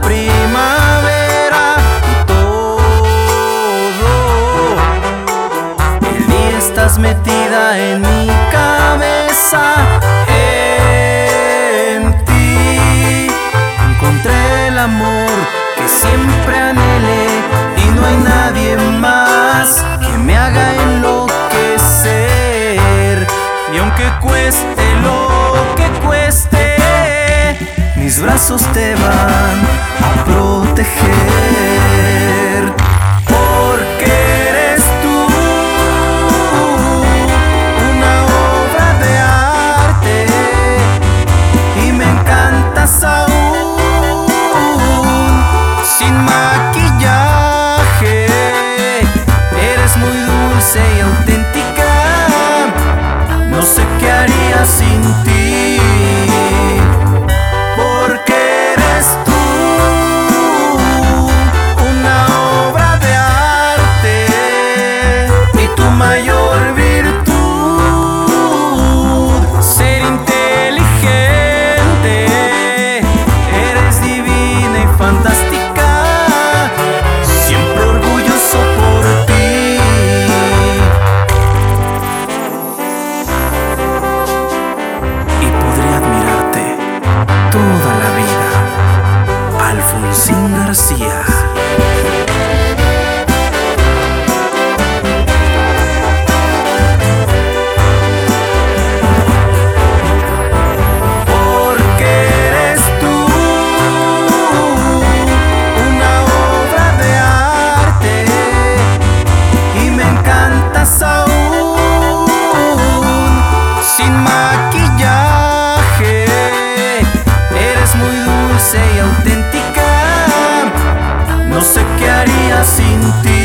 primavera y todo. El día estás metida en mi cabeza. En ti encontré el amor que siempre anhelé y no hay nadie más que me haga enloquecer. Y aunque cueste lo que cueste mis brazos te van. the hill dulce auténtica. No sé qué haría sin ti.